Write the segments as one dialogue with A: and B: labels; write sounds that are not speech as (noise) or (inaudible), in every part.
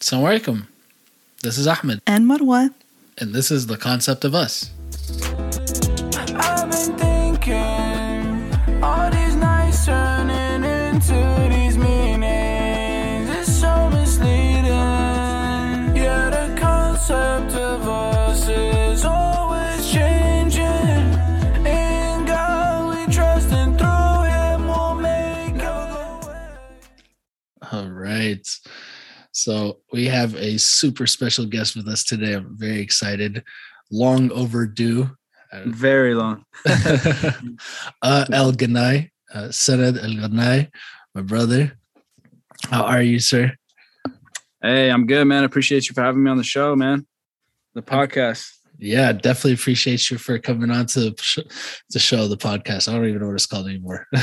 A: Assalamu alaikum. This is Ahmed,
B: And Marwa.
A: and this is the concept of us.
C: So we
A: have a super special guest with us today. I'm very excited. Long overdue. Uh,
D: Very long. (laughs)
A: uh, El Ghanai, uh, El Ghanai, my brother. How are you, sir?
D: Hey, I'm good, man. Appreciate you for having me on the show, man. The podcast.
A: Yeah, definitely appreciate you for coming on to to show the podcast. I don't even know what it's called anymore. (laughs)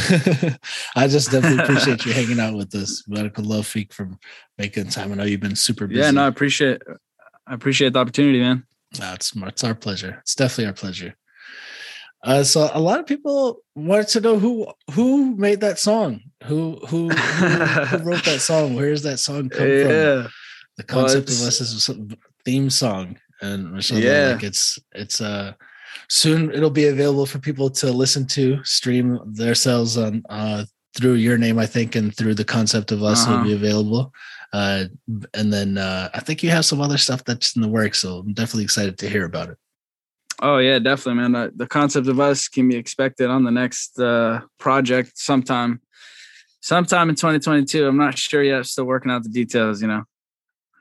A: I just definitely appreciate you hanging out with us. Medical Love Feek for making time. I know you've been super busy.
D: Yeah, no, I appreciate I appreciate the opportunity, man.
A: No, it's it's our pleasure. It's definitely our pleasure. Uh, so a lot of people wanted to know who who made that song. Who who, who, who (laughs) wrote that song? Where does that song come from?
D: Yeah.
A: The concept of us is a theme song, and mashallah,
D: Yeah.
A: like it's it's uh soon it'll be available for people to listen to, stream themselves on uh through your name, I think, and through the concept of us
D: Uh-huh.
A: will be available. Uh, and then uh, I think you have some other stuff that's in the works, so I'm definitely excited to hear about it.
D: Oh yeah, definitely, man. The, the concept of us can be expected on the next uh project sometime. Sometime in 2022. I'm not sure yet. Still working out the details, you know.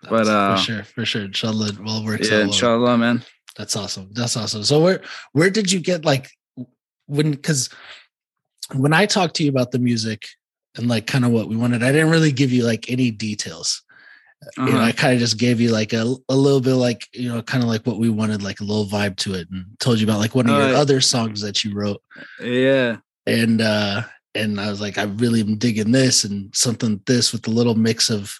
D: But, uh,
A: for sure, for sure, inshallah, it all works
D: Yeah,
A: out. well.
D: inshallah, man.
A: That's awesome. That's awesome. So where where did you get like when because when I talked to you about the music and like kind of what we wanted, I didn't really give you like any details. You know,
D: Uh-huh.
A: I kind of just gave you like a, a little bit like, you know, kind of like what we wanted, like a little vibe to it and told you about like one of your other songs that you wrote.
D: Yeah.
A: And uh and I was like, I really am digging this and something this with a little mix of,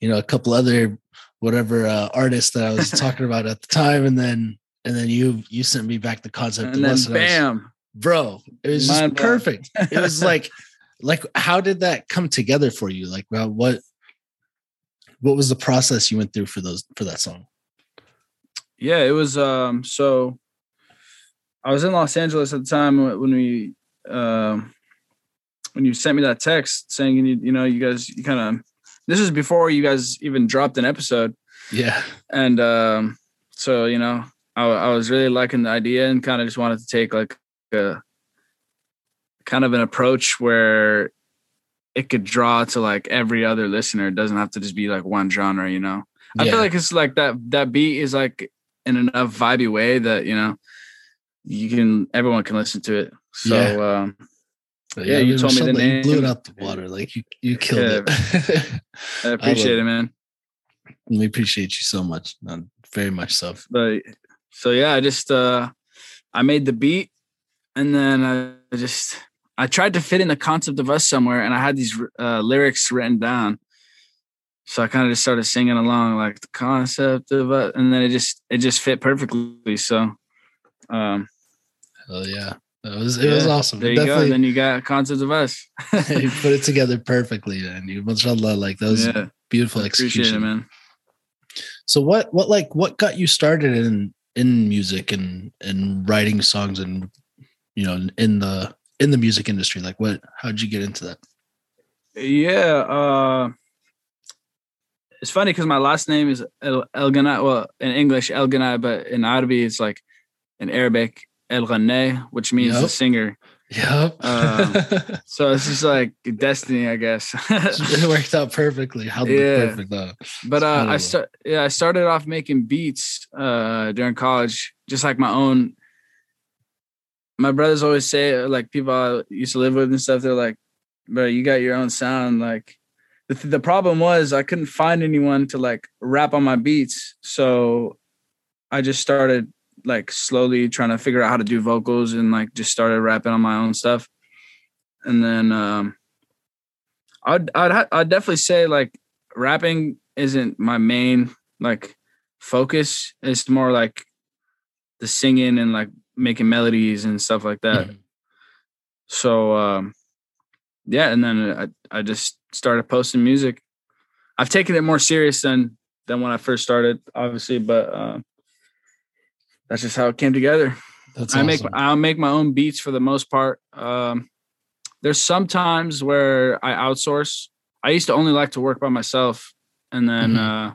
A: you know, a couple other whatever uh artists that I was (laughs) talking about at the time. And then and then you you sent me back the concept
D: And
A: of
D: then
A: and I was-
D: bam.
A: bro it was just
D: blown.
A: perfect it was (laughs) like like how did that come together for you like well, what what was the process you went through for those for that song
D: Yeah, it was um so I was in Los Angeles at the time when when we um when you sent me that text saying you need, you know you guys you kind of this is before you guys even dropped an episode
A: yeah
D: and um so you know I, I was really liking the idea and kind of just wanted to take like a kind of an approach where it could draw to like every other listener it doesn't have to just be like one genre you know I
A: Yeah.
D: feel like it's like that that beat is like in enough vibey way that you know you can everyone can listen to it. So
A: Yeah.
D: um
A: But
D: Yeah, you told me the
A: mashallah, you blew it
D: name.
A: out the water like you you killed
D: Yeah.
A: it
D: I (laughs) appreciate
A: love
D: it, man.
A: we appreciate you so much uh, very much so
D: But so yeah, I just uh I made the beat and then I just I tried to fit in the concept of us somewhere and I had these uh lyrics written down. So I kind of just started singing along like the concept of us and then it just it just fit perfectly. So um
A: oh yeah it was it was awesome
D: There you go. Then you got concept of us. (laughs)
A: you put it together perfectly and you mashallah like that was
D: yeah,
A: beautiful execution
D: it, man.
A: So what what like what got you started in in music and and writing songs and you know in the in the music industry? Like what how'd you get into that?
D: Yeah, uh, it's funny because my last name is El, El Well, in English, El Ghanai, but in Arabic, it's like in Arabic, El Ghanai, which means the singer.
A: Yep.
D: Um, (laughs) So it's just like destiny, I guess.
A: it worked out perfectly. How
D: Yeah.
A: perfect though.
D: but uh, I start, yeah, I started off making beats uh, during college, just like my own. My brothers always say, like people I used to live with and stuff, they're like, "Bro, you got your own sound." Like, the the problem was I couldn't find anyone to like rap on my beats, so I just started like slowly trying to figure out how to do vocals and like just started rapping on my own stuff, and then um, I'd I'd I'd definitely say like rapping isn't my main like focus. It's more like the singing and like making melodies and stuff like that.
A: Mhm.
D: So um yeah, and then I I just started posting music. I've taken it more serious than than when I first started, obviously, but uh, that's just how it came together.
A: That's
D: I make. I'll make my own beats for the most part. Um, there's some times where I outsource. I used to only like to work by myself, and then
A: Mhm.
D: uh,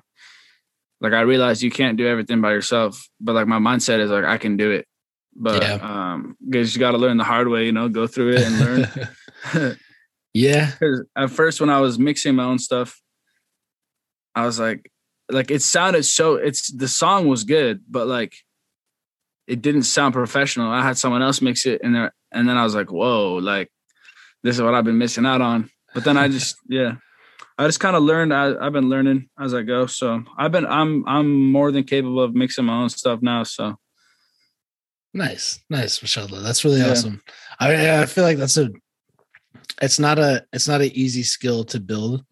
D: like I realized you can't do everything by yourself. But like my mindset is like I can do it. But
A: Yeah.
D: um, because you got to learn the hard way, you know, go through it and learn. (laughs) (laughs)
A: yeah.
D: At first, when I was mixing my own stuff, I was like, like it sounded so. It's the song was good, but like it didn't sound professional. I had someone else mix it, and there, and then I was like, whoa, like this is what I've been missing out on. But then I (laughs) just, yeah, I just kind of learned. I, I've been learning as I go. So I've been, I'm, I'm more than capable of mixing my own stuff now. So
A: Nice, nice, Mashallah. That's really
D: Yeah.
A: awesome. I I feel like that's a. It's not a. It's not an easy skill to build.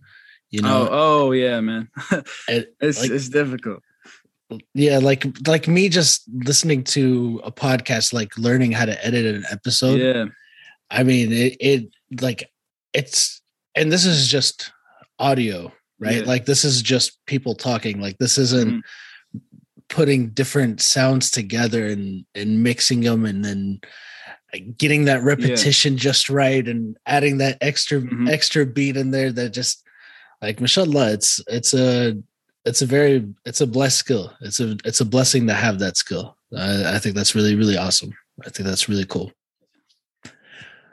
A: You know,
D: oh, oh yeah, man, (laughs)
A: it,
D: it's
A: like-
D: it's difficult.
A: Yeah, like like me just listening to a podcast, like learning how to edit an episode.
D: yeah,
A: I mean, it, it like it's, and this is just audio, right?
D: Yeah.
A: Like this is just people talking. Like this isn't
D: Mhm.
A: putting different sounds together and and mixing them, and then getting that repetition just right, and adding that extra
D: Mhm.
A: extra beat in there. That just like mashallah, it's it's a it's a very it's a blessed skill. It's a it's a blessing to have that skill. I, I think that's really really awesome. I think that's really cool.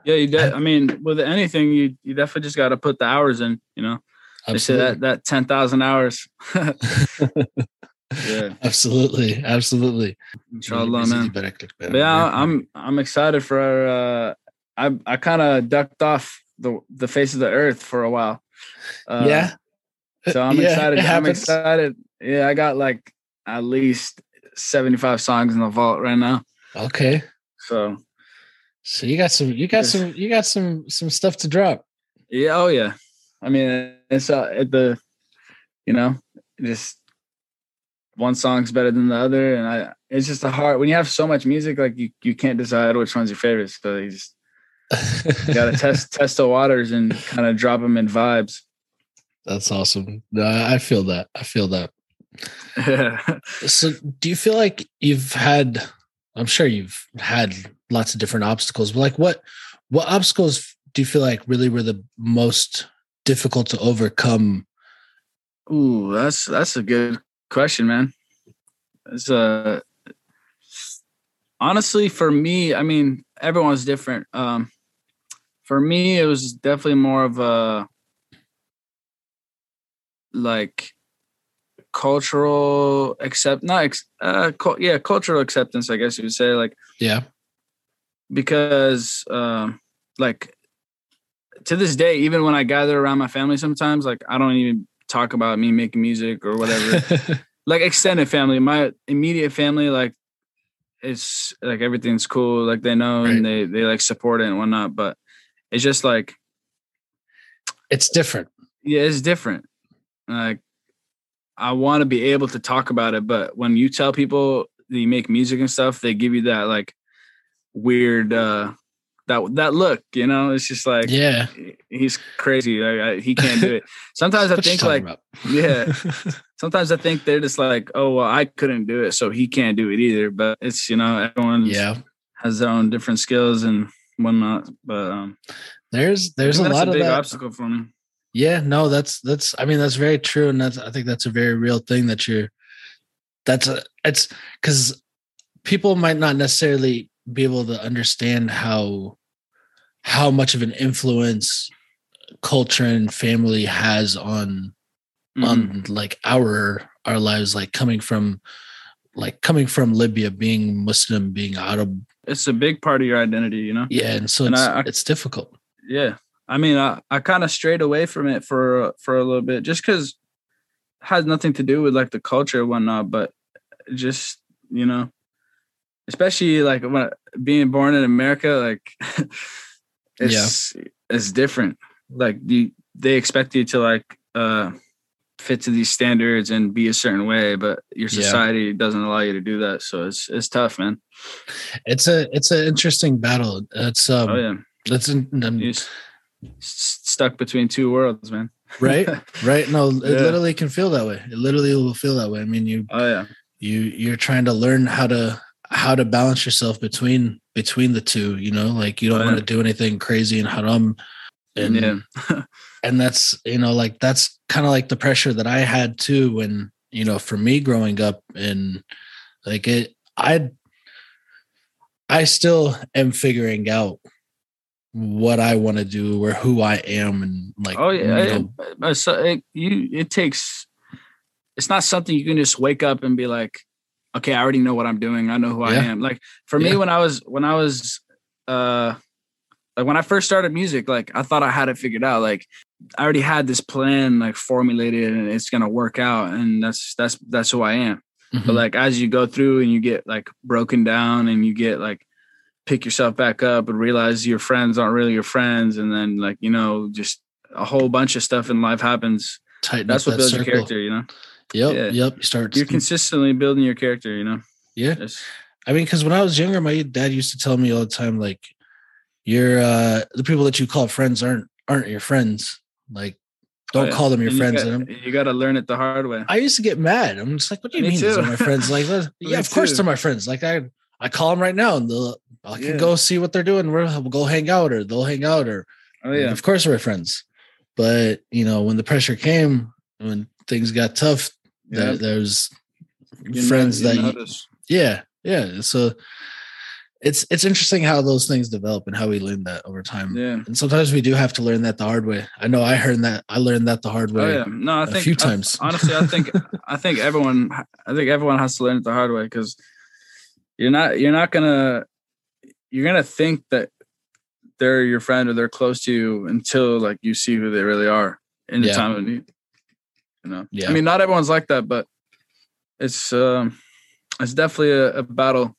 D: Yeah, you. De- I mean, with anything, you you definitely just got to put the hours in. You know, they say that that ten thousand hours. (laughs) (laughs) yeah,
A: absolutely, absolutely.
D: inshallah, man. But yeah, I'm I'm excited for our. Uh, I I kind of ducked off the the face of the earth for a while. Uh,
A: yeah.
D: So I'm (laughs)
A: Yeah,
D: excited. I'm excited. Yeah, I got like at least seventy five songs in the vault right now.
A: Okay.
D: So
A: So you got some you got some you got some some stuff to drop.
D: Yeah, oh yeah. I mean, it's uh, at the, you know, just one song's better than the other, and I. It's just a hard when you have so much music, like you you can't decide which one's your favorite. So you just you (laughs) gotta test test the waters and kind of drop them in vibes.
A: That's awesome. I feel that. I feel that. (laughs) So do you feel like you've had I'm sure you've had lots of different obstacles, but like what what obstacles do you feel like really were the most difficult to overcome?
D: Ooh, that's that's a good question, man. It's uh honestly for me, I mean, everyone's different. Um for me it was definitely more of a like cultural accept not ex, uh yeah, cultural acceptance, I guess you would say like
A: Yeah.
D: because um like to this day even when i gather around my family sometimes like i don't even talk about me making music or whatever (laughs) like extended family my immediate family like it's like everything's cool like they know and they they like support it and whatnot but it's just like
A: it's different.
D: yeah it's different like i want to be able to talk about it but when you tell people that you make music and stuff they give you that like weird uh that that look you know it's just like
A: Yeah.
D: he's crazy like I, he can't do it (laughs) sometimes i think like yeah (laughs) sometimes i think they're just like oh well i couldn't do it so he can't do it either but it's you know everyone
A: yeah.
D: has their own different skills and whatnot but um
A: There's there's a lot
D: that's
A: of
D: big
A: that.
D: obstacle for me
A: Yeah, no, that's that's I mean that's very true and that's I think that's a very real thing that you're that's a it's cuz people might not necessarily be able to understand how how much of an influence culture and family has on
D: Mhm.
A: on like our our lives like coming from like coming from Libya being Muslim being Arab
D: it's a big part of your identity you know?
A: Yeah and so
D: And
A: it's
D: I- I-
A: it's difficult.
D: Yeah i mean i, I kind of strayed away from it for for a little bit just because it has nothing to do with like the culture and whatnot but just you know especially like when being born in america like (laughs) it's it's different. Like you they expect you to like uh fit to these standards and be a certain way but your
A: Yeah.
D: society doesn't allow you to do that so it's it's tough man.
A: It's a it's an interesting battle. It's um
D: oh yeah.
A: it's an,
D: you're s- s- stuck between two worlds man.
A: Right? (laughs) Right? No it
D: Yeah.
A: literally can feel that way. It literally will feel that way. I mean you
D: oh yeah,
A: you you're trying to learn how to how to balance yourself between between the two you know? Like you don't
D: Oh,
A: want
D: yeah.
A: to do anything crazy and haram. And
D: yeah, (laughs)
A: and that's you know like that's kind of like the pressure that i had too when you know for me growing up and like it i i still am figuring out what i want to do or who i am and like
D: oh yeah.
A: you
D: yeah.
A: know,
D: But so it, you, it takes. It's not something you can just wake up and be like, okay, I already know what I'm doing. I know who I am. Like for me,
A: Yeah.
D: when I was when I was uh like when I first started music, like I thought I had it figured out. Like I already had this plan like formulated and it's gonna work out. And that's that's that's who I am.
A: mhm.
D: But like as you go through and you get like broken down and you get like pick yourself back up and realize your friends aren't really your friends, and then like, you know, just a whole bunch of stuff in life happens.
A: tighten
D: That's what
A: that
D: builds your character, you know.
A: yep
D: Yeah.
A: yep you start
D: You're consistently building your character, you know.
A: yeah
D: It's-
A: I mean, because when I was younger, my dad used to tell me all the time, like, "You're uh, the people that you call friends aren't aren't your friends. Like, don't
D: oh, yeah.
A: call them your
D: And you
A: friends."
D: got- You got to learn it the hard way.
A: I used to get mad. I'm just like, "What do you
D: Me
A: mean these are my friends?" Like, (laughs) yeah, of course
D: too.
A: they're my friends. Like, I I call them right now, and they'll I can
D: Yeah.
A: go see what they're doing. We'll, go hang out, or they'll hang out, or
D: Oh yeah,
A: of course we're friends. But you know, when the pressure came, when things got tough,
D: yeah.
A: there, there's
D: You know-
A: friends
D: you
A: that you, yeah yeah so it's it's interesting how those things develop and how we learn that over time
D: Yeah.
A: and sometimes we do have to learn that the hard way i know i heard that i learned that the hard oh, way
D: Oh yeah. No, I
A: a
D: think
A: few
D: I-
A: times.
D: honestly, I think (laughs) I think everyone I think everyone has to learn it the hard way because you're not you're not gonna you're gonna think that they're your friend or they're close to you until like you see who they really are in the
A: Yeah.
D: time of need. You know.
A: Yeah.
D: I mean, not everyone's like that, but it's um it's definitely a, a battle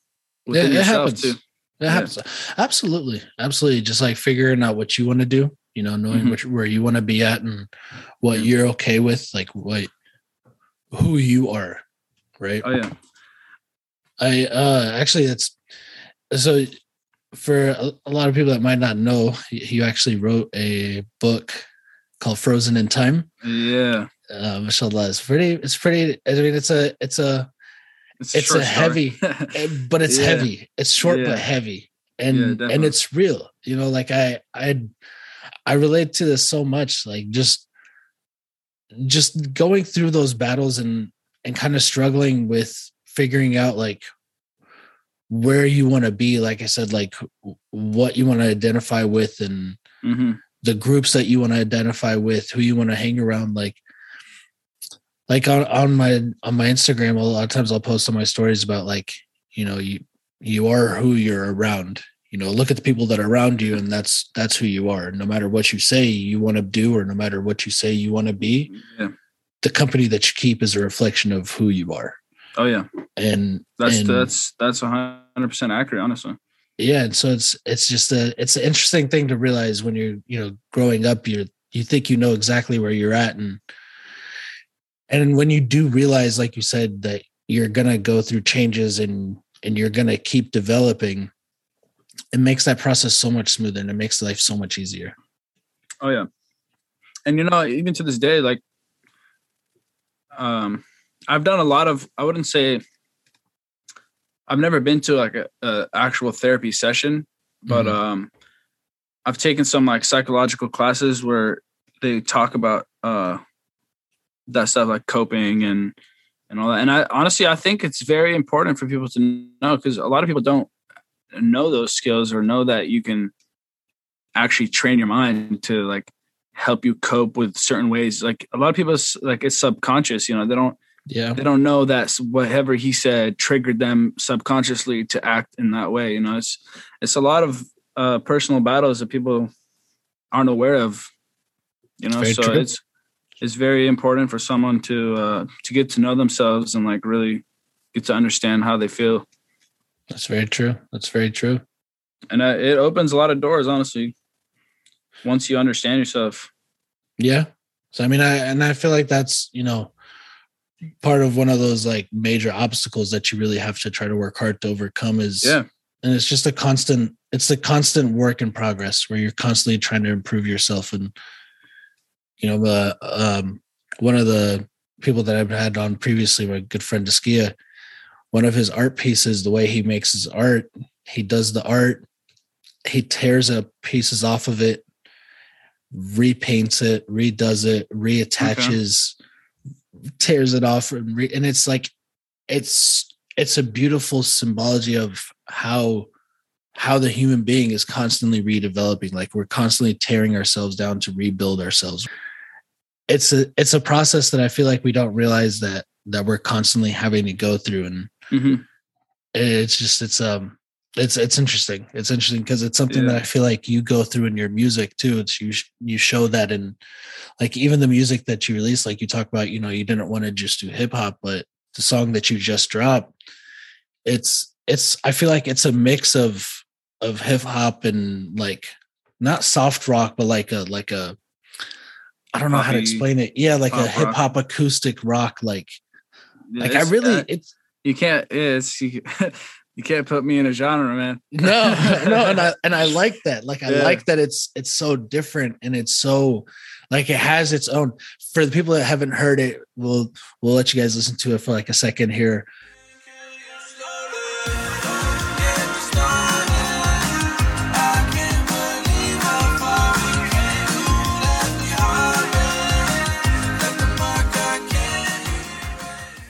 A: yeah
D: within
A: it
D: yourself
A: happens
D: too.
A: it
D: Yeah.
A: happens absolutely absolutely just like figuring out what you want to do you know knowing
D: Mhm.
A: which, where you want to be at and what you're okay with like what who you are right
D: Oh yeah.
A: I uh actually it's so for a, a lot of people that might not know, he actually wrote a book called Frozen in Time.
D: Yeah.
A: Uh mashallah, it's pretty it's pretty I mean it's a it's a It's a
D: short story.
A: heavy- (laughs) eh, but it's
D: Yeah.
A: heavy. It's short
D: Yeah.
A: but heavy.
D: Yeah,
A: And and it's real. You know, like I I I relate to this so much like just just going through those battles and and kind of struggling with figuring out like where you want to be like i said like what you want to identify with and
D: Mhm.
A: the groups that you want to identify with who you want to hang around like like on, on my on my instagram a lot of times i'll post on my stories about like you know you you are who you're around you know look at the people that are around you and that's that's who you are no matter what you say you want to do or no matter what you say you want to be
D: Yeah.
A: the company that you keep is a reflection of who you are
D: Oh yeah.
A: and
D: That's
A: and,
D: that's that's a hundred percent accurate, honestly.
A: yeah and so it's it's just a it's an interesting thing to realize when you're you know growing up you're you think you know exactly where you're at and and when you do realize like you said that you're gonna go through changes and and you're gonna keep developing it makes that process so much smoother and it makes life so much easier
D: Oh yeah. And you know, even to this day, like um I've done a lot of I wouldn't say I've never been to like a, a actual therapy session, but
A: Mhm.
D: um I've taken some like psychological classes where they talk about uh that stuff like coping and and all that. And I honestly I think it's very important for people to know because a lot of people don't know those skills or know that you can actually train your mind to like help you cope with certain ways like a lot of people like it's subconscious you know they don't
A: yeah.
D: They don't know that whatever he said triggered them subconsciously to act in that way you know? It's it's a lot of uh personal battles that people aren't aware of you know? So
A: true.
D: it's it's very important for someone to uh to get to know themselves and like really get to understand how they feel.
A: That's very true. That's very true.
D: And uh, it opens a lot of doors honestly once you understand yourself.
A: Yeah. So I mean, I and I feel like that's you know part of one of those like major obstacles that you really have to try to work hard to overcome is
D: yeah.
A: and it's just a constant it's a constant work in progress where you're constantly trying to improve yourself. And you know, uh, um, one of the people that I've had on previously, my good friend Deskia, one of his art pieces, the way he makes his art, he does the art, he tears up pieces off of it, repaints it, redoes it, reattaches, tears it off, and, re- and it's like it's it's a beautiful symbology of how how the human being is constantly redeveloping like we're constantly tearing ourselves down to rebuild ourselves. It's a it's a process that i feel like we don't realize that that we're constantly having to go through and
D: hmm
A: it's just it's um it's it's interesting it's interesting because it's something
D: Yeah.
A: that i feel like you go through in your music too it's you you show that in like even the music that you release like you talk about you know you didn't want to just do hip hop but the song that you just dropped it's it's i feel like it's a mix of of hip hop and like not soft rock but like a like a i don't know how to explain it yeah like a hip hop acoustic rock like like i really
D: uh,
A: it's
D: you can't. It's you, (laughs) you can't put me in a genre, man. (laughs)
A: no no and i and i (laughs) like that like i
D: Yeah.
A: like that it's it's so different and it's so like it has its own for the people that haven't heard it we'll we'll let you guys listen to it for like a second here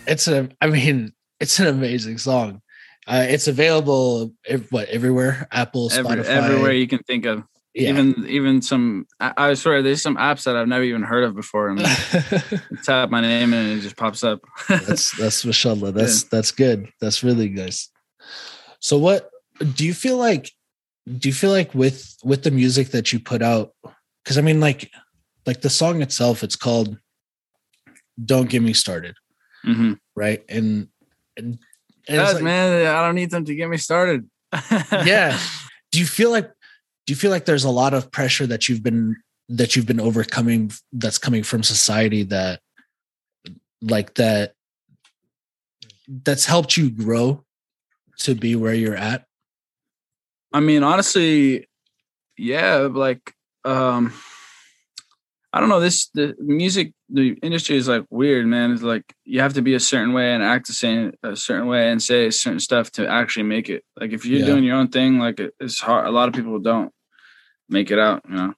A: it's a i mean it's an amazing song uh, it's available what everywhere apple
D: Every,
A: spotify
D: everywhere you can think of.
A: yeah.
D: Even even some. I, I swear, there's some apps that I've never even heard of before, and (laughs) tap my name and it just pops up. (laughs)
A: that's that's mashallah that's that's good that's really nice so what do you feel like do you feel like with with the music that you put out because i mean like like the song itself it's called don't get me started
D: hmm
A: right and and and, and
D: Yes,
A: like-
D: man. I don't need them to get me started. (laughs)
A: yeah do you feel like do you feel like there's a lot of pressure that you've been that you've been overcoming that's coming from society that like that that's helped you grow to be where you're at
D: I mean, honestly, yeah, like um I don't know, this the music the industry is like weird, man. It's like you have to be a certain way and act the same a certain way and say certain stuff to actually make it. Like if you're
A: Yeah.
D: doing your own thing, like it's hard. A lot of people don't make it out, you know.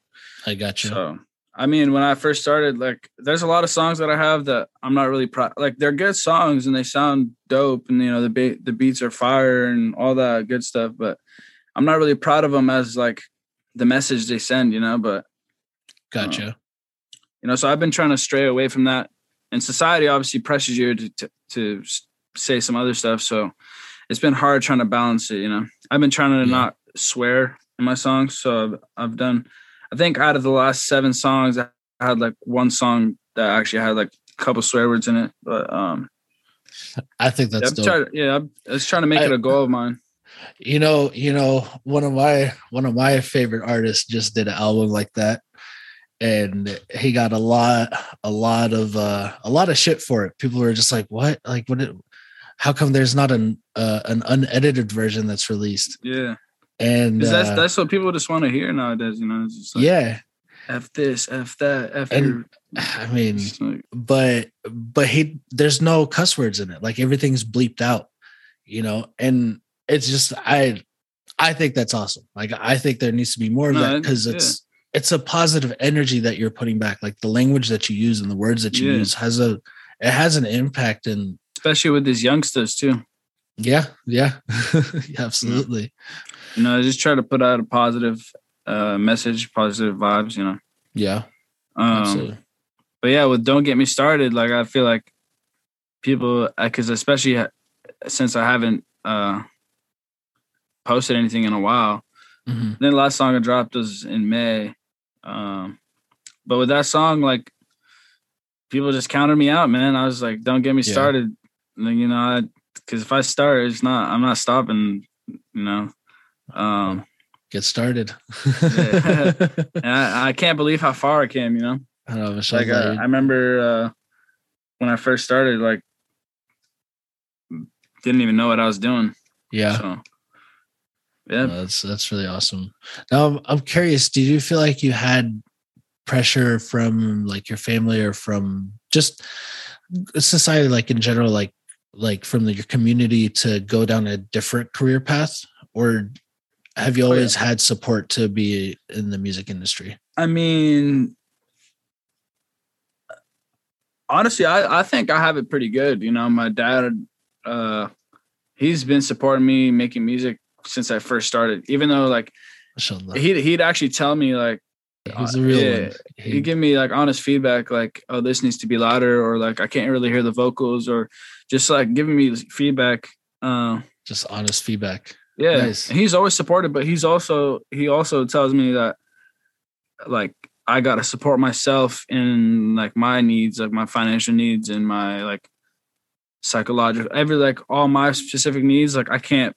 A: i got you
D: So I mean, when I first started, like there's a lot of songs that I have that I'm not really proud. Like they're good songs and they sound dope, and you know the be- the beats are fire and all that good stuff. But I'm not really proud of them as like the message they send, you know. But uh,
A: gotcha
D: you know, so I've been trying to stray away from that. And society obviously pressures you to to, to say some other stuff. So it's been hard trying to balance it. You know, I've been trying to
A: Yeah.
D: not swear in my songs. So I've, I've done. I think out of the last seven songs, I had like one song that actually had like a couple swear words in it. But um,
A: i think
D: yeah,
A: that's
D: I'm trying, yeah, I'm, I was trying to make
A: I-
D: it a goal of mine.
A: you know you know one of my one of my favorite artists just did an album like that and he got a lot a lot of uh a lot of shit for it. People were just like what? Like what it, how come there's not an uh, an unedited version that's released?
D: Yeah,
A: and
D: that's
A: uh,
D: that's what people just want to hear nowadays. You know, it's just like,
A: yeah.
D: F this, f that, f
A: And-
D: your. (sighs)
A: i mean
D: like-
A: but but he there's no cuss words in it. Like everything's bleeped out you know? And it's just i i think that's awesome. Like i think there needs to be more of
D: No,
A: that because it's it's a positive energy that you're putting back like the language that you use and the words that you
D: Yeah.
A: use has a it has an impact and
D: especially with these youngsters too.
A: yeah yeah (laughs) absolutely
D: You know, I just try to put out a positive uh, message, positive vibes. You know,
A: yeah
D: um,
A: absolutely
D: but yeah, with "Don't Get Me Started," like I feel like people, because especially since I haven't uh, posted anything in a while.
A: Mhm.
D: Then the last song I dropped was in May, um, but with that song, like people just counted me out, man. I was like, "Don't get me
A: Yeah.
D: started," like, you know, because if I start, it's not, I'm not stopping. You know, um,
A: get started
D: Yeah. (laughs) and I, I can't believe how far I came. You know.
A: I don't know,
D: like uh, I remember uh, when I first started, like didn't even know what I was doing.
A: yeah
D: So yeah,
A: that's that's really awesome. Now I'm, I'm curious. Did you feel like you had pressure from like your family or from just society like in general like like from the, your community to go down a different career path or have you
D: Oh, yeah.
A: always had support to be in the music industry
D: I mean, honestly, I, I think I have it pretty good. You know, my dad, uh, he's been supporting me making music since I first started. Even though, like, he'd he'd actually tell me like
A: he's a real
D: yeah,
A: one
D: he'd give me like honest feedback, like, oh, this needs to be louder, or like I can't really hear the vocals, or just like giving me feedback. Uh,
A: just honest feedback
D: yeah,
A: Nice.
D: he's always supported, but he's also he also tells me that like I gotta support myself in like my needs, like my financial needs and my like psychological every like all my specific needs. Like I can't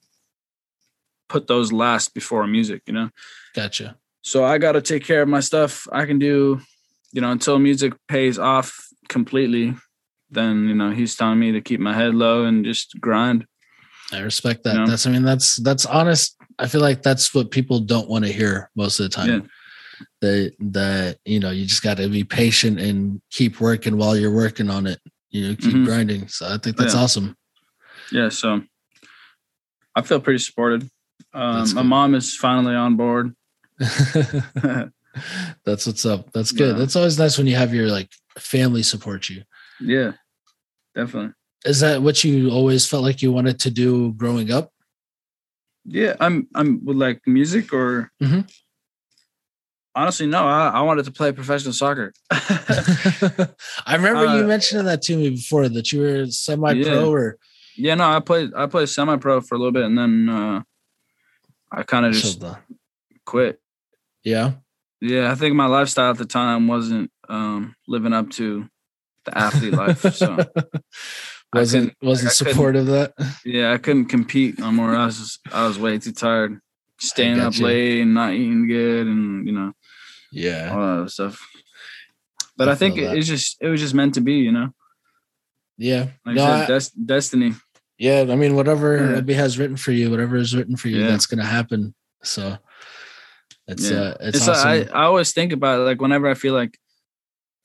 D: put those last before music, you know.
A: gotcha
D: So I gotta take care of my stuff. I can do, you know, until music pays off completely. Then you know he's telling me to keep my head low and just grind.
A: i respect that
D: You know?
A: that's i mean that's that's honest i feel like that's what people don't want to hear most of the time
D: Yeah.
A: that that you know you just got to be patient and keep working while you're working on it you know keep
D: Mhm.
A: grinding so i think that's
D: Yeah.
A: awesome
D: Yeah, so I feel pretty supported. Um, my mom is finally on board. (laughs) (laughs)
A: that's what's up that's good
D: Yeah.
A: that's always nice when you have your like family support you
D: yeah, definitely.
A: is that what you always felt like you wanted to do growing up
D: Yeah, I'm I'm with like music or
A: Mhm.
D: honestly, no. I, I wanted to play professional soccer. (laughs)
A: i remember you
D: Uh,
A: mentioning that to me before that you were semi-pro
D: Yeah.
A: or
D: yeah, no, I played I played semi pro for a little bit and then uh, I kind of just quit.
A: yeah
D: Yeah, I think my lifestyle at the time wasn't um, living up to the athlete life. So (laughs)
A: wasn't wasn't supportive of that
D: yeah, I couldn't compete no more. I was just, I was way too tired, staying up
A: you.
D: late and not eating good, and you know
A: yeah
D: all that stuff. But
A: I
D: I, think it, it's just it was just meant to be, you know.
A: yeah
D: Like
A: no,
D: I
A: I-
D: des- destiny.
A: Yeah, I mean, whatever
D: Yeah.
A: Rabbi has written for you, whatever is written for you,
D: Yeah.
A: that's gonna happen. So it's
D: Yeah.
A: uh it's,
D: It's,
A: awesome.
D: I I always think about it, like whenever I feel like,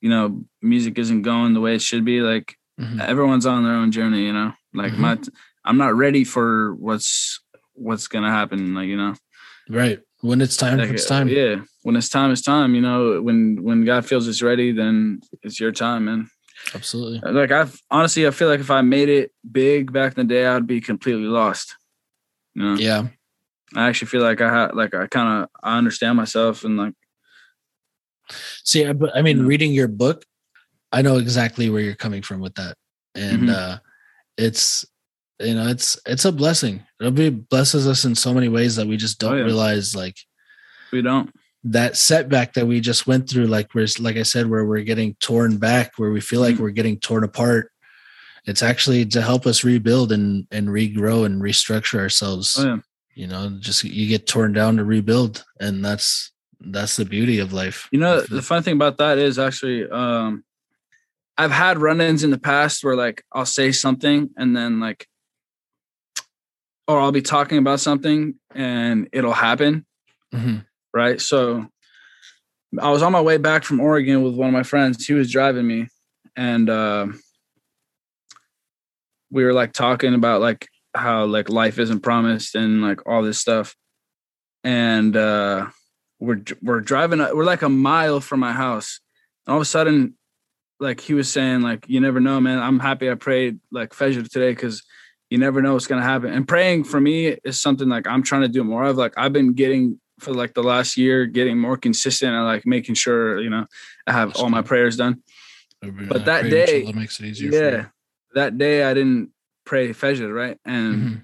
D: you know, music isn't going the way it should be. Like
A: Mhm.
D: everyone's on their own journey, you know. Like
A: Mhm.
D: my, I'm not ready for what's what's gonna happen. Like you know,
A: Right. When it's time,
D: Like,
A: it's
D: uh,
A: time.
D: Yeah, when it's time, it's time. You know, when when God feels it's ready, then it's your time, man.
A: Absolutely.
D: Like I've honestly, I feel like if I made it big back in the day, I'd be completely lost. You know,
A: Yeah.
D: I actually feel like I had, like I kind of, I understand myself and like,
A: See, I- I mean,
D: Yeah.
A: reading your book, I know exactly where you're coming from with that. And
D: Mhm.
A: uh it's you know, it's it's a blessing. It'll be blesses us in so many ways that we just don't
D: Oh, yeah.
A: realize like
D: we don't.
A: That setback that we just went through, like we're like I said, where we're getting torn back, where we feel like
D: Mhm.
A: we're getting torn apart. It's actually to help us rebuild and and regrow and restructure ourselves.
D: Oh yeah,
A: You know, just you get torn down to rebuild, and that's that's the beauty of life.
D: you know, the funny thing about that is actually, um, I've had run-ins in the past where like I'll say something and then like, or I'll be talking about something and it'll happen,
A: Mhm.
D: Right? So I was on my way back from Oregon with one of my friends. He was driving me, and uh, we were like talking about like how like life isn't promised and like all this stuff. And uh, we're we're driving. We're like a mile from my house, and all of a sudden, like he was saying, like you never know, man. I'm happy I prayed like Fajr today because you never know what's gonna happen. And praying for me is something like I'm trying to do more of. Like I've been getting for like the last year, getting more consistent and like making sure you know I have
A: That's
D: all my prayers done.
A: But
D: that day-
A: that makes it easier.
D: Yeah, that day I didn't pray Fajr, right? And
A: hmm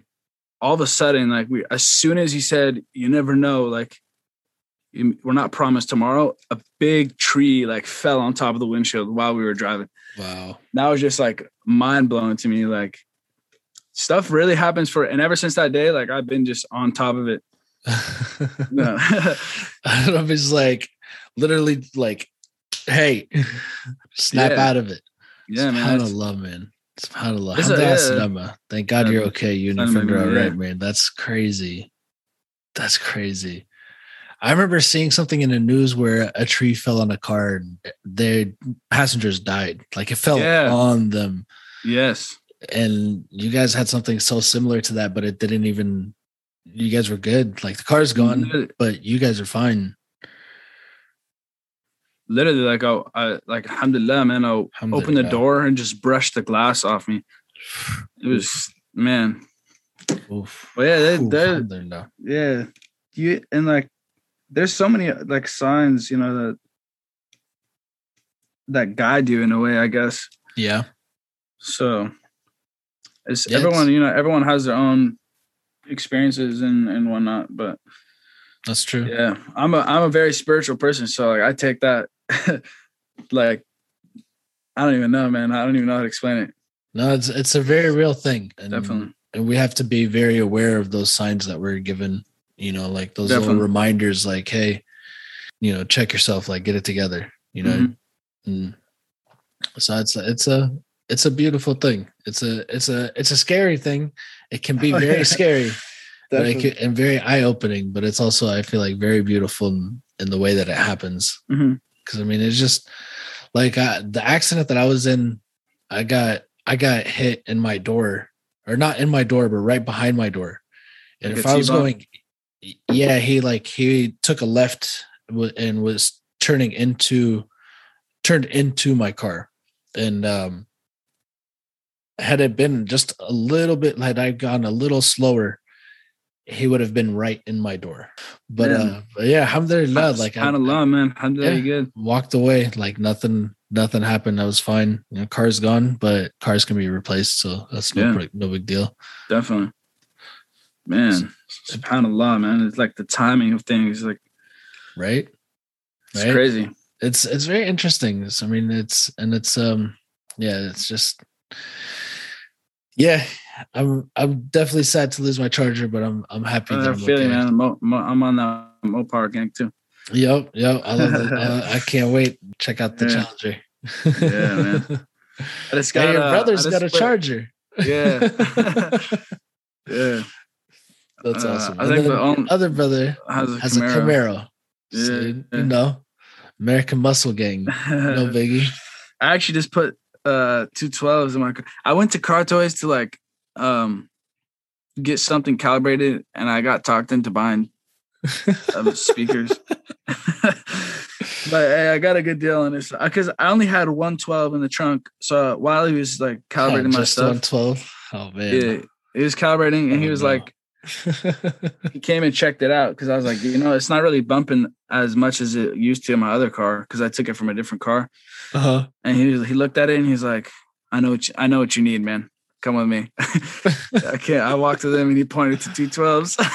D: all of a sudden, like we, as soon as he said, "You never know," like we're not promised tomorrow. A big tree like fell on top of the windshield while we were driving.
A: Wow.
D: That was just like mind blowing to me. Like stuff really happens for, and ever since that day, like I've been just on top of it. No. (laughs) (laughs)
A: I don't know if it's like literally like, hey, snap
D: Yeah.
A: out of it.
D: yeah, man. it's-
A: SubhanAllah, man. SubhanAllah.
D: It's a- yeah.
A: Thank God
D: Yeah.
A: you're okay. You and your friend are all
D: yeah.
A: right, man. That's crazy. That's crazy. I remember seeing something in the news where a tree fell on a car and their passengers died. Like it fell
D: Yeah.
A: on them.
D: Yes.
A: And you guys had something so similar to that, but it didn't even you guys were good. Like the car's gone,
D: Literally,
A: but you guys are fine.
D: literally, like I, I like alhamdulillah, man. I opened the door and just brushed the glass off me. It was man.
A: Oof.
D: But yeah, they, they're yeah. You and like there's so many like signs, you know, that that guide you in a way, I guess.
A: Yeah.
D: So it's
A: Yeah,
D: everyone, you know, everyone has their own experiences and and whatnot. But
A: That's true.
D: yeah, I'm a I'm a very spiritual person, so like I take that (laughs) like I don't even know, man. I don't even know how to explain it.
A: No, it's it's a very real thing. And,
D: Definitely.
A: And we have to be very aware of those signs that we're given, you know, like those little reminders like, hey, you know, check yourself, like get it together, you know.
D: Mhm.
A: And so it's a, it's a it's a beautiful thing. It's a it's a it's a scary thing. It can be (laughs)
D: Oh,
A: very scary can, and very eye opening, but it's also I feel like very beautiful in, in the way that it happens. Because I mean it's just like I, the accident that I was in. I got I got hit in my door, or not in my door, but right behind my door. And
D: Like
A: if I was going, yeah, he like he took a left and was turning into turned into my car, and um had it been just a little bit had I gone a little slower. He would have been right in my door, but
D: Yeah.
A: uh, but yeah, alhamdulillah, like I,
D: of love, man. Alhamdulillah,
A: Yeah.
D: good.
A: walked away like nothing nothing happened i was fine you know car's gone but cars can be replaced so that's no
D: Yeah.
A: big- no big deal
D: Definitely. Man, subhanAllah, man. It's like the timing of things, like
A: right
D: it's
A: Right.
D: crazy.
A: it's it's very interesting It's- i mean it's and it's um yeah it's just yeah i'm i'm definitely sad to lose my charger but i'm i'm happy that
D: I
A: i'm
D: feeling
A: okay.
D: man. I'm on that Mopar gang too.
A: yep yep i love it uh, (laughs) i can't wait check out the
D: Yeah.
A: challenger
D: Yeah, man. I just (laughs)
A: hey, your
D: uh,
A: brother's
D: I
A: got a charger
D: Yeah. (laughs) Yeah.
A: that's
D: Uh,
A: awesome
D: I
A: And
D: think the
A: other brother
D: Has a
A: has a
D: Camaro.
A: Camaro.
D: Yeah,
A: So,
D: yeah.
A: you know, American Muscle Gang. No biggie.
D: I actually just put uh two twelves in my car. I went to Car Toys to like um get something calibrated and I got talked into buying (laughs) um, speakers. (laughs) but hey, I got a good deal on this because I only had 112 in the trunk. So while he was like calibrating my
A: just
D: stuff,
A: 112. Oh man.
D: yeah, he was calibrating and he
A: Oh,
D: was
A: no.
D: like, he came and checked it out because I was like, you know, it's not really bumping as much as it used to in my other car because I took it from a different car.
A: uh-huh.
D: And he he looked at it and he's like, I know what you, I know what you need, man. Come with me. (laughs) I can't. I walked to them and he pointed to two twelves. (laughs)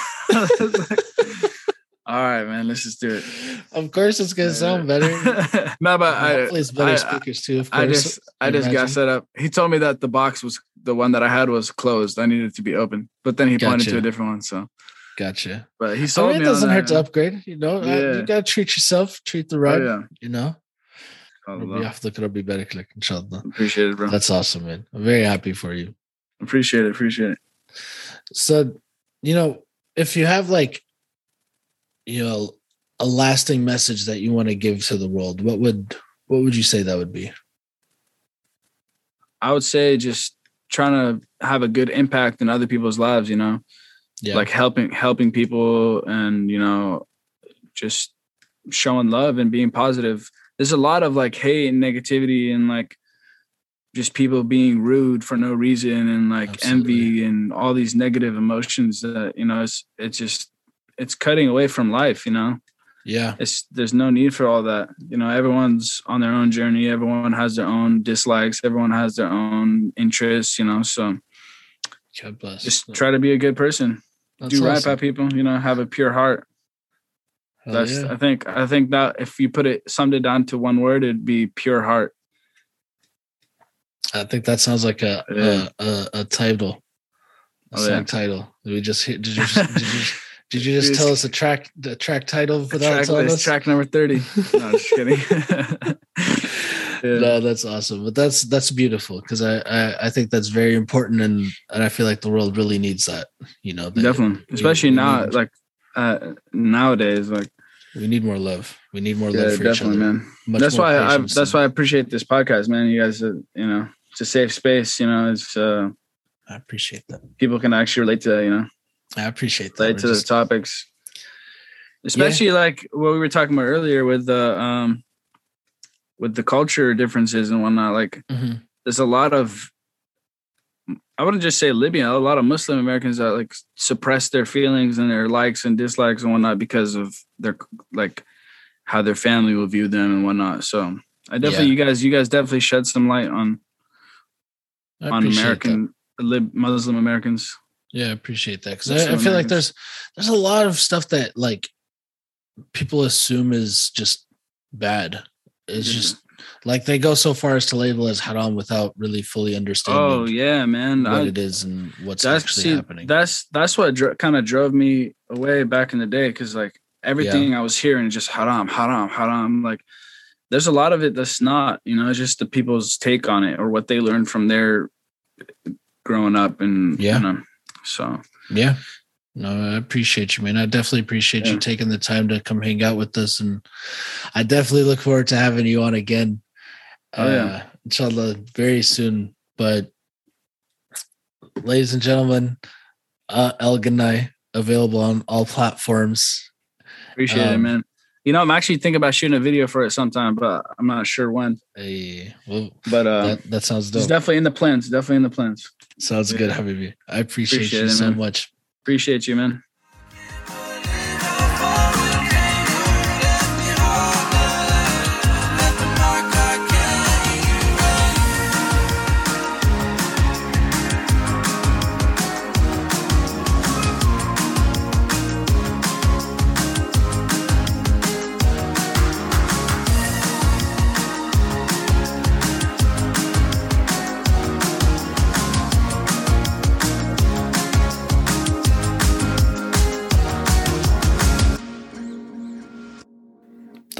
D: All right, man. Let's just do it.
A: Of course, it's gonna yeah. sound uh, better. (laughs)
D: no, but I,
A: hopefully better
D: I,
A: speakers too. Of
D: I just I just
A: imagine.
D: got set up. He told me that the box was the one that I had was closed. I needed to be open, but then he gotcha. pointed to a different one. So
A: gotcha.
D: But he sold I
A: mean, It doesn't hurt
D: that.
A: to upgrade. You know, uh,
D: yeah.
A: you gotta treat yourself, treat the
D: rug.
A: Oh,
D: yeah.
A: You know. Rabbi Haftak, Rabbi Bereklik, inshallah.
D: Appreciate it, bro.
A: That's awesome, man. I'm very happy for you.
D: Appreciate it. Appreciate it.
A: So, you know, if you have like you know, a lasting message that you want to give to the world, what would what would you say that would be?
D: I would say just trying to have a good impact in other people's lives. You know,
A: Yeah,
D: like helping helping people and you know just showing love and being positive there's a lot of like hate and negativity and like just people being rude for no reason and like envy and all these negative emotions that you know it's it's just it's cutting away from life you know
A: yeah,
D: it's there's no need for all that you know everyone's on their own journey everyone has their own dislikes everyone has their own interests you know so
A: God bless.
D: just try to be a good person
A: That's
D: do right
A: awesome.
D: by people you know have a pure heart
A: Hell
D: That's
A: yeah.
D: I think I think that if you put it summed it down to one word, it'd be pure heart.
A: I think that sounds like a
D: Yeah.
A: a, a, a title, a
D: Oh,
A: song
D: yeah.
A: title. Did we just hit? Did you just, did you just, (laughs) did you just tell us the track the track title without
D: track
A: telling
D: list,
A: us?
D: track number thirty. (laughs) No, just kidding. (laughs) yeah.
A: No, that's awesome. But that's that's beautiful because I, I I think that's very important and and I feel like the world really needs that. You know, that
D: Definitely,
A: we-
D: especially
A: we
D: now,
A: need-
D: like uh, nowadays, like
A: We need more love. We need more
D: Yeah,
A: love for each
D: definitely,
A: other.
D: man.
A: Much
D: that's why I that's
A: and-
D: why I appreciate this podcast, man. You guys, uh, you know, it's a safe space. You know, it's uh,
A: I appreciate that.
D: people can actually relate to you know
A: I appreciate that.
D: to the topics, especially like what we were talking about earlier with the um with the culture differences and whatnot. Like,
A: Mhm.
D: there's a lot of I wouldn't just say Libyan, a lot of Muslim Americans that like suppress their feelings and their likes and dislikes and whatnot because of their like how their family will view them and whatnot. So I definitely, you guys, you guys definitely shed some light on
A: I
D: on. American lib, Muslim Americans.
A: Yeah, I appreciate that because I, I feel like there's there's a lot of stuff that like people assume is just bad. It's
D: Mhm.
A: just like they go so far as to label as haram without really fully understanding
D: Oh yeah, man.
A: what
D: I,
A: it is and what's actually
D: see,
A: happening.
D: that's that's what kind of drove me away back in the day because like everything I was hearing just haram, haram, haram. Like there's a lot of it that's not, you know, it's just the people's take on it or what they learned from their growing up and
A: Yeah.
D: you know. So
A: yeah. No, I appreciate you, man. I definitely appreciate
D: Yeah.
A: you taking the time to come hang out with us. And I definitely look forward to having you on again.
D: Oh, yeah.
A: Uh, inshallah, very soon. But ladies and gentlemen, uh, El Ghanai available on all platforms.
D: appreciate it,
A: Um,
D: man. You know, I'm actually thinking about shooting a video for it sometime, but I'm not sure when.
A: Hey, well,
D: But uh
A: that, that sounds dope.
D: it's definitely in the plans. Definitely in the plans.
A: sounds good,
D: yeah.
A: Habibi. I appreciate,
D: Appreciate
A: you
D: it,
A: so
D: man.
A: much.
D: Appreciate you, man.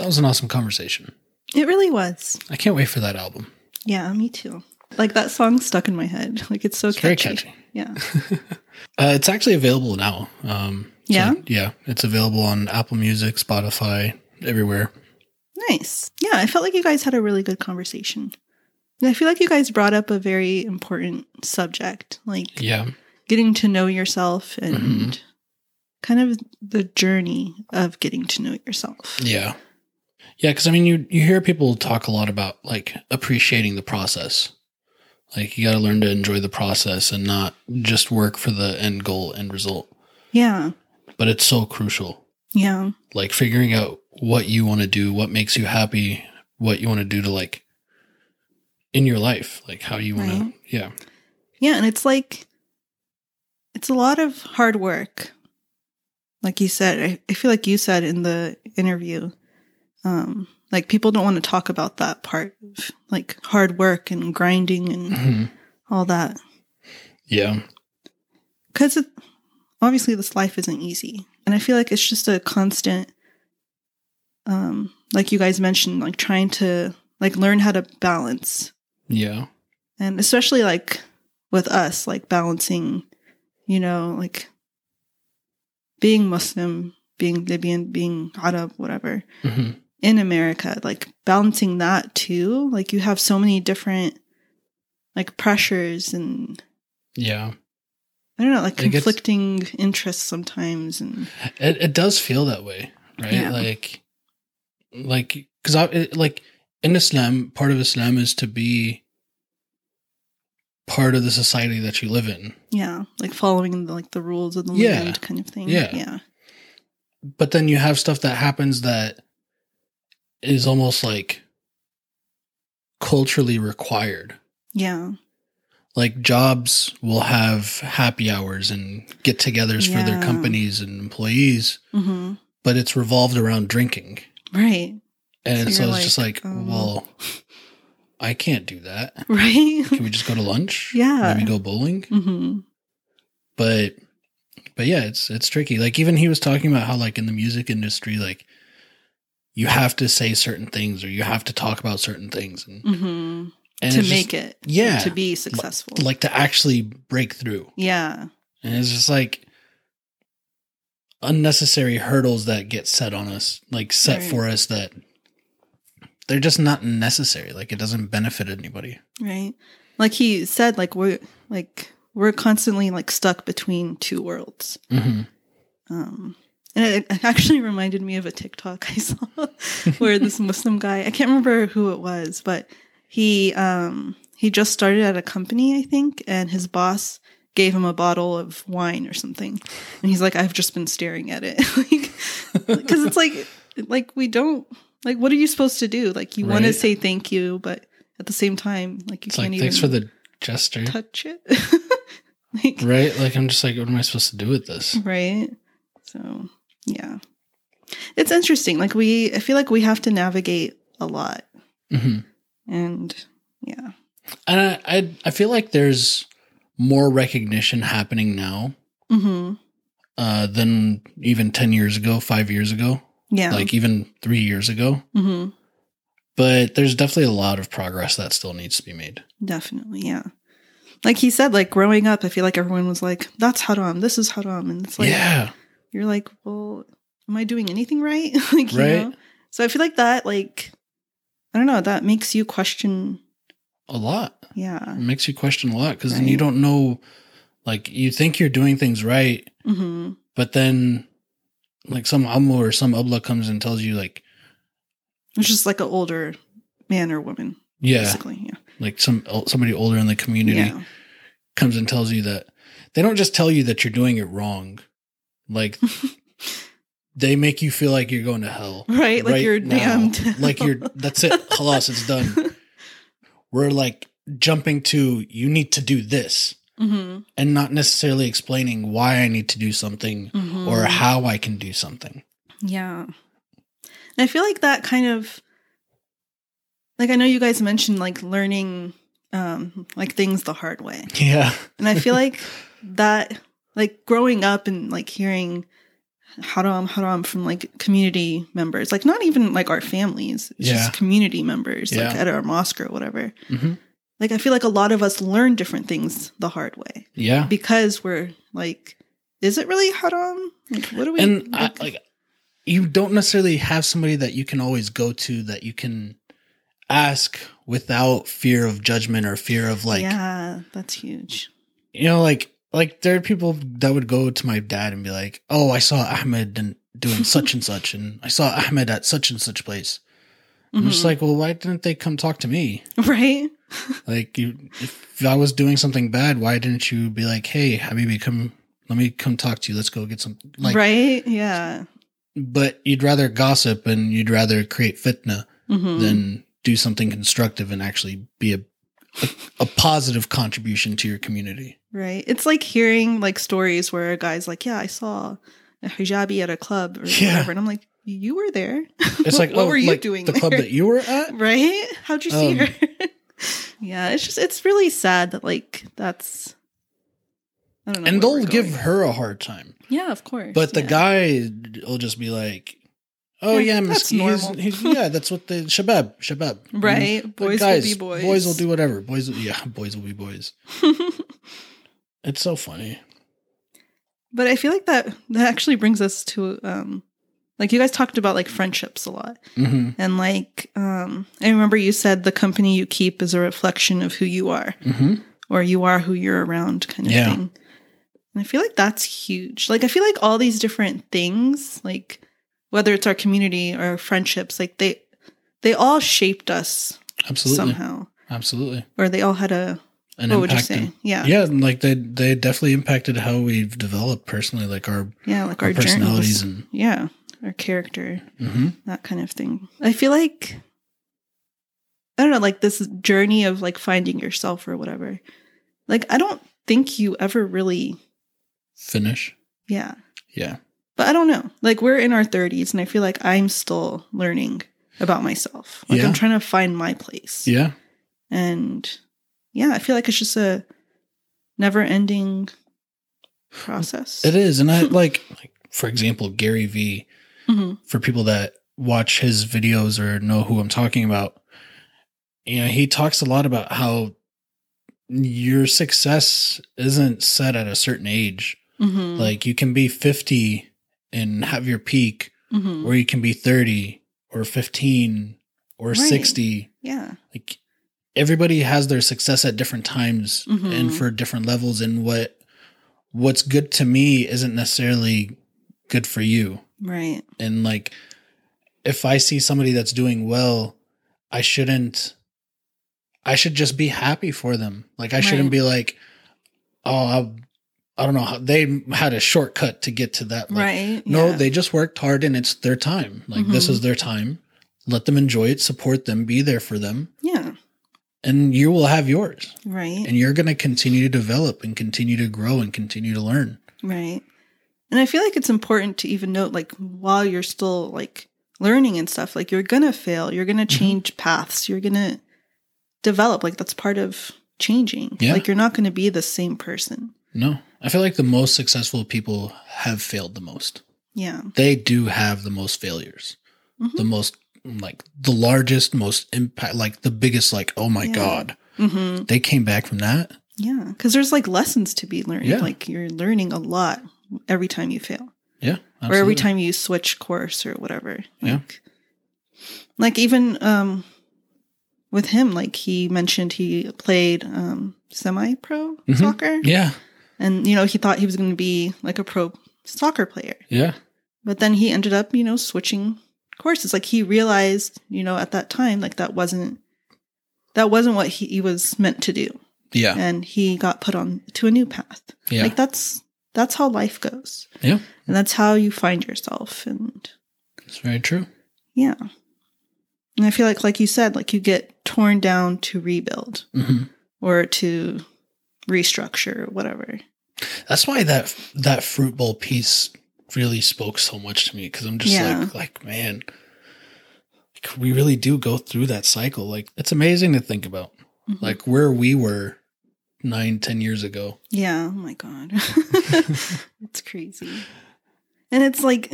A: That was an awesome conversation.
B: It really was.
A: I can't wait for that album.
B: Yeah, me too. Like that song stuck in my head. Like it's so
A: It's very
B: catchy.
A: catchy.
B: Yeah. (laughs) (laughs)
A: Uh, it's actually available now. Um, so,
B: Yeah?
A: yeah, it's available on Apple Music, Spotify, everywhere.
B: Nice. Yeah, I felt like you guys had a really good conversation. I feel like you guys brought up a very important subject, like
A: Yeah,
B: getting to know yourself and
A: Mhm.
B: kind of the journey of getting to know yourself.
A: yeah, yeah. Because I mean, you you hear people talk a lot about like appreciating the process. Like you got to learn to enjoy the process and not just work for the end goal, end result.
B: Yeah.
A: But it's so crucial.
B: Yeah.
A: Like figuring out what you want to do, what makes you happy, what you want to do to like in your life, like how you want to. Yeah,
B: Yeah, and it's like it's a lot of hard work. Like you said, I, I feel like you said in the interview, um, like people don't want to talk about that part of like hard work and grinding and
A: Mhm.
B: all that.
A: yeah,
B: Because obviously this life isn't easy. And I feel like it's just a constant um like you guys mentioned, like trying to like learn how to balance
A: yeah,
B: and especially like with us like balancing you know like being muslim being libyan being arab whatever
A: hmm
B: in america like balancing that too like you have so many different like pressures and
A: yeah.
B: i don't know like
A: It gets-
B: conflicting interests sometimes and
A: It it does feel that way, right?
B: Yeah.
A: Like, like because I it, like in Islam, part of Islam is to be part of the society that you live in.
B: yeah like following the, like the rules of the
A: Yeah.
B: land kind of thing
A: Yeah.
B: yeah
A: But then you have stuff that happens that is almost like culturally required.
B: yeah
A: Like jobs will have happy hours and get-togethers for their companies and employees,
B: hmm
A: but it's revolved around drinking.
B: right
A: And
B: So
A: so, it's just
B: like,
A: like,
B: oh.
A: well, I can't do that. (laughs)
B: right
A: Can we just go to lunch?
B: Yeah.
A: Maybe go bowling?
B: hmm
A: But but yeah, it's it's tricky. Like even he was talking about how like in the music industry, like you have to say certain things or you have to talk about certain things and,
B: hmm
A: and
B: to make
A: just,
B: it
A: yeah,
B: to be successful
A: like to actually break through.
B: yeah
A: And it's just like unnecessary hurdles that get set on us, like set
B: Right.
A: for us that they're just not necessary. Like it doesn't benefit anybody.
B: right like he said like we're like we're constantly like stuck between two worlds
A: hmm
B: um and it, actually reminded me of a tiktok i saw (laughs) where this muslim guy i can't remember who it was but he um he just started at a company i think and his boss gave him a bottle of wine or something. And he's like i've just been staring at it. (laughs) Like because it's like like we don't like what are you supposed to do? Like you want to say thank you but at the same time like you
A: It's
B: can't
A: like
B: even
A: thanks for the gesture,
B: touch it. (laughs) Like
A: right? Like I'm just like, what am I supposed to do with this?
B: right? So yeah. It's interesting like we i feel like we have to navigate a lot.
A: Hmm
B: and yeah.
A: And I, I I feel like there's more recognition happening now
B: hmm
A: uh, than even ten years ago, five years ago,
B: yeah.
A: Like even three years ago.
B: hmm
A: But there's definitely a lot of progress that still needs to be made.
B: definitely yeah. Like he said like growing up i feel like everyone was like that's haram. This is haram. And it's like
A: yeah,
B: you're like well am i doing anything right (laughs) like you
A: Right.
B: know so i feel like that like i don't know that makes you question
A: a lot.
B: yeah
A: It makes you question a lot because then you don't know. Like you think you're doing things right,
B: hmm
A: but then like some ammo or some abla comes and tells you like,
B: it's just like an older man or woman
A: yeah,
B: basically yeah
A: like some somebody older in the community
B: yeah
A: comes and tells you that they don't just tell you that you're doing it wrong. Like (laughs) they make you feel like you're going to hell.
B: right like
A: right
B: you're
A: now.
B: damned
A: Like you're (laughs) that's it. Halas, it's done. We're like jumping to you need to do this
B: hmm
A: and not necessarily explaining why I need to do something
B: Mm-hmm.
A: or how I can do something.
B: Yeah. And I feel like that kind of like I know you guys mentioned like learning um like things the hard way. (laughs)
A: Yeah.
B: And I feel like that like growing up and like hearing haram haram from like community members, like not even like our families, it's
A: Yeah.
B: just community members like at our mosque or whatever.
A: hmm
B: Like I feel like a lot of us learn different things the hard way
A: Yeah.
B: because we're like is it really haram? Like what do we
A: and I,
B: like,
A: like you don't necessarily have somebody that you can always go to that you can ask without fear of judgment or fear of like
B: yeah, that's huge.
A: you know like like there are people that would go to my dad and be like oh i saw ahmed and doing such and such and i saw ahmed at such and such place i'm just
B: Mhm.
A: like well why didn't they come talk to me (laughs)
B: right?
A: like you if i was doing something bad why didn't you be like hey habibi come let me come talk to you let's go get some like
B: right? Yeah.
A: but you'd rather gossip and you'd rather create fitna
B: Mhm.
A: than do something constructive and actually be a, a a positive contribution to your community
B: right. It's like hearing like stories where a guy's like, "Yeah, I saw a hijabi at a club or
A: Yeah.
B: whatever," and I'm like, "You were there."
A: it's like (laughs)
B: what
A: oh,
B: were you
A: like
B: doing?
A: the club that you were at (laughs)
B: right? How'd you see
A: Um,
B: her? (laughs) yeah, it's just it's really sad that like that's. I don't know.
A: and they'll give her a hard time
B: Yeah, of course.
A: but the
B: yeah.
A: guy will just be like oh
B: Yeah,
A: yeah,
B: that's
A: he's- he's- yeah that's what the shabab shabab (laughs)
B: Right, boys will be boys.
A: boys will do whatever boys will, yeah (laughs) boys will be boys (laughs) it's so funny
B: But I feel like that that actually brings us to um like you guys talked about like friendships a lot.
A: hmm
B: And like um I remember you said the company you keep is a reflection of who you are
A: hmm
B: or you are who you're around kind of
A: Yeah.
B: thing. And I feel like that's huge. Like I feel like all these different things like whether it's our community or our friendships like they they all shaped us
A: absolutely
B: somehow
A: absolutely
B: or they all had a
A: an
B: what would you
A: impact
B: say? Yeah.
A: yeah like they they definitely impacted how we've developed personally like our,
B: Yeah, like
A: our
B: our,
A: personalities and
B: yeah, our character.
A: hmm
B: that kind of thing. I feel like I don't know, like this journey of like finding yourself or whatever. Like I don't think you ever really
A: finish
B: yeah.
A: yeah
B: But I don't know. Like we're in our 30s and I feel like I'm still learning about myself. Like
A: Yeah.
B: I'm trying to find my place.
A: yeah
B: And yeah, I feel like it's just a never-ending process.
A: it is and i (laughs) like like for example gary vee
B: Mhm.
A: for people that watch his videos or know who I'm talking about, you know, he talks a lot about how your success isn't set at a certain age.
B: Mhm.
A: Like you can be 50 and have your peak
B: Mhm.
A: or you can be 30 or 15 or
B: Right.
A: 60
B: Yeah.
A: like everybody has their success at different times
B: Mhm.
A: and for different levels and what what's good to me isn't necessarily good for you
B: Right.
A: and like if i see somebody that's doing well i shouldn't i should just be happy for them like i shouldn't be like oh I, I don't know how they had a shortcut to get to that like,
B: right.
A: no,
B: Yeah.
A: they just worked hard and it's their time. Like this
B: Mhm.
A: is their time. Let them enjoy it, support them, be there for them,
B: Yeah.
A: and you will have yours.
B: Right.
A: And you're going to continue to develop and continue to grow and continue to learn.
B: Right. And I feel like it's important to even note, like, while you're still like learning and stuff, like, you're going to fail, you're going to
A: Mhm.
B: change paths, you're going to develop. Like, that's part of changing.
A: Yeah.
B: Like, you're not going to be the same person.
A: No, I feel like the most successful people have failed the most.
B: Yeah.
A: They do have the most failures,
B: Mhm.
A: the most, like, the largest, most impact, like, the biggest, like, oh my
B: Yeah.
A: God,
B: hmm
A: they came back from that.
B: Yeah. Cause there's like lessons to be learned.
A: Yeah.
B: Like, you're learning a lot every time you fail.
A: Yeah.
B: or every time you switch course or whatever.
A: Yeah.
B: Like, like even um with him, like he mentioned he played um semi pro
A: Mhm.
B: soccer.
A: Yeah.
B: And you know, he thought he was gonna be like a pro soccer player.
A: Yeah.
B: But then he ended up, you know, switching courses. Like he realized, you know, at that time, like that wasn't that wasn't what he, he was meant to do.
A: Yeah.
B: And he got put on to a new path.
A: Yeah.
B: Like that's that's how life goes.
A: Yeah.
B: And that's how you find yourself and
A: It's very true.
B: Yeah. And I feel like, like you said, like you get torn down to rebuild
A: hmm
B: or to restructure or whatever.
A: That's why that that fruit bowl piece really spoke so much to me because I'm just
B: Yeah.
A: like like man, like, we really do go through that cycle. Like it's amazing to think about,
B: Mhm.
A: like where we were nine, ten years ago.
B: yeah. Oh my God. (laughs) (laughs) it's crazy. And it's like,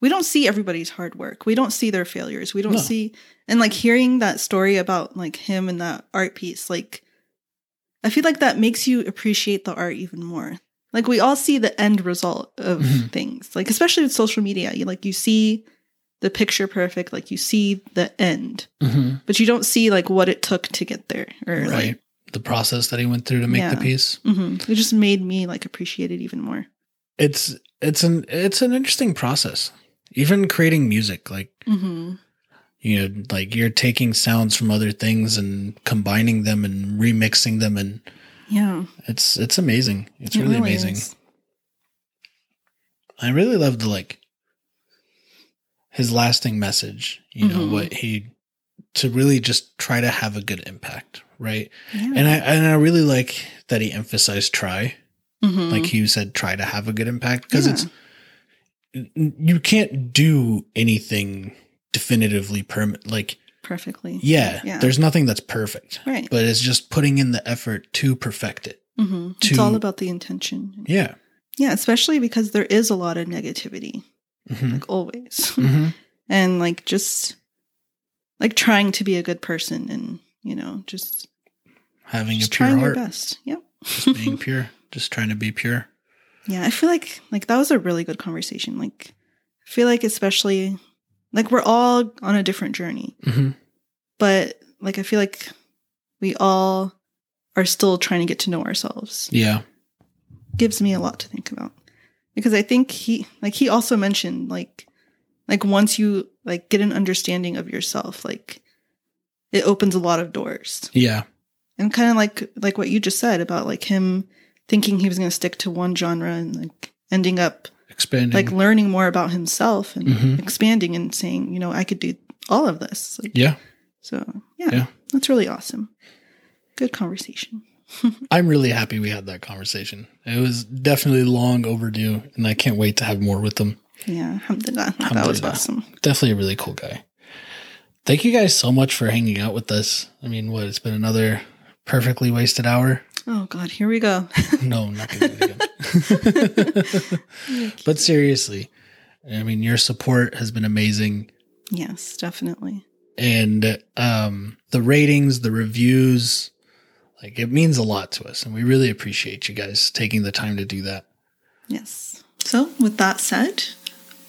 B: we don't see everybody's hard work. We don't see their failures. We don't
A: No.
B: see, and like hearing that story about like him and that art piece, like, I feel like that makes you appreciate the art even more. Like we all see the end result of
A: Mhm.
B: things, like especially with social media. You like you see the picture perfect, like you see the end,
A: Mm-hmm.
B: but you don't see like what it took to get there. Or
A: Right.
B: like,
A: the process that he went through to make the
B: Yeah.
A: piece.
B: mhm. it just made me like appreciate it even more.
A: It's it's an it's an interesting process. Even creating music, like
B: hmm
A: you know, like you're taking sounds from other things and combining them and remixing them and
B: Yeah,
A: it's it's amazing. It's
B: it
A: really, amazing.
B: is.
A: I really love the like his lasting message, you know,
B: Mhm.
A: what he to really just try to have a good impact, right?
B: Yeah.
A: And I and I really like that he emphasized try.
B: Mhm.
A: Like he said try to have a good impact because
B: Yeah.
A: it's you can't do anything definitively permanent like
B: perfectly.
A: yeah,
B: Yeah.
A: there's nothing that's perfect.
B: Right.
A: But it's just putting in the effort to perfect it.
B: hmm It's all about the intention.
A: Yeah.
B: Yeah, especially because there is a lot of negativity,
A: hmm
B: like always. (laughs)
A: hmm
B: and like just like trying to be a good person and, you know, just,
A: Having
B: just
A: a pure
B: trying your best. Yep.
A: just being (laughs) pure, just trying to be pure.
B: Yeah, I feel like like that was a really good conversation. Like I feel like especially like we're all on a different journey,
A: hmm
B: but like I feel like we all are still trying to get to know ourselves.
A: Yeah.
B: Gives me a lot to think about. Because I think he like he also mentioned like like once you like get an understanding of yourself, like it opens a lot of doors.
A: Yeah.
B: And kind of like like what you just said about like him thinking he was going to stick to one genre and like ending up
A: Expanding.
B: like learning more about himself and
A: Mhm.
B: expanding and saying, you know, I could do all of this. Like,
A: yeah.
B: So yeah,
A: Yeah.
B: that's really awesome. Good conversation. (laughs)
A: I'm really happy we had that conversation. It was definitely long overdue, and I can't wait to have more with them.
B: Yeah, alhamdulillah. That was awesome.
A: Definitely a really cool guy. Thank you guys so much for hanging out with us. I mean, what? It's been another perfectly wasted hour.
B: Oh God, here we go. (laughs)
A: No, I'm not going to do it again. (laughs) but seriously, I mean, your support has been amazing.
B: yes, definitely.
A: and um, the ratings, the reviews, like it means a lot to us, and we really appreciate you guys taking the time to do that.
B: Yes. So, with that said,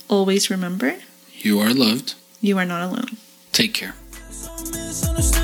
B: always remember
A: You are loved.
B: you are not alone.
A: Take care.
D: Miss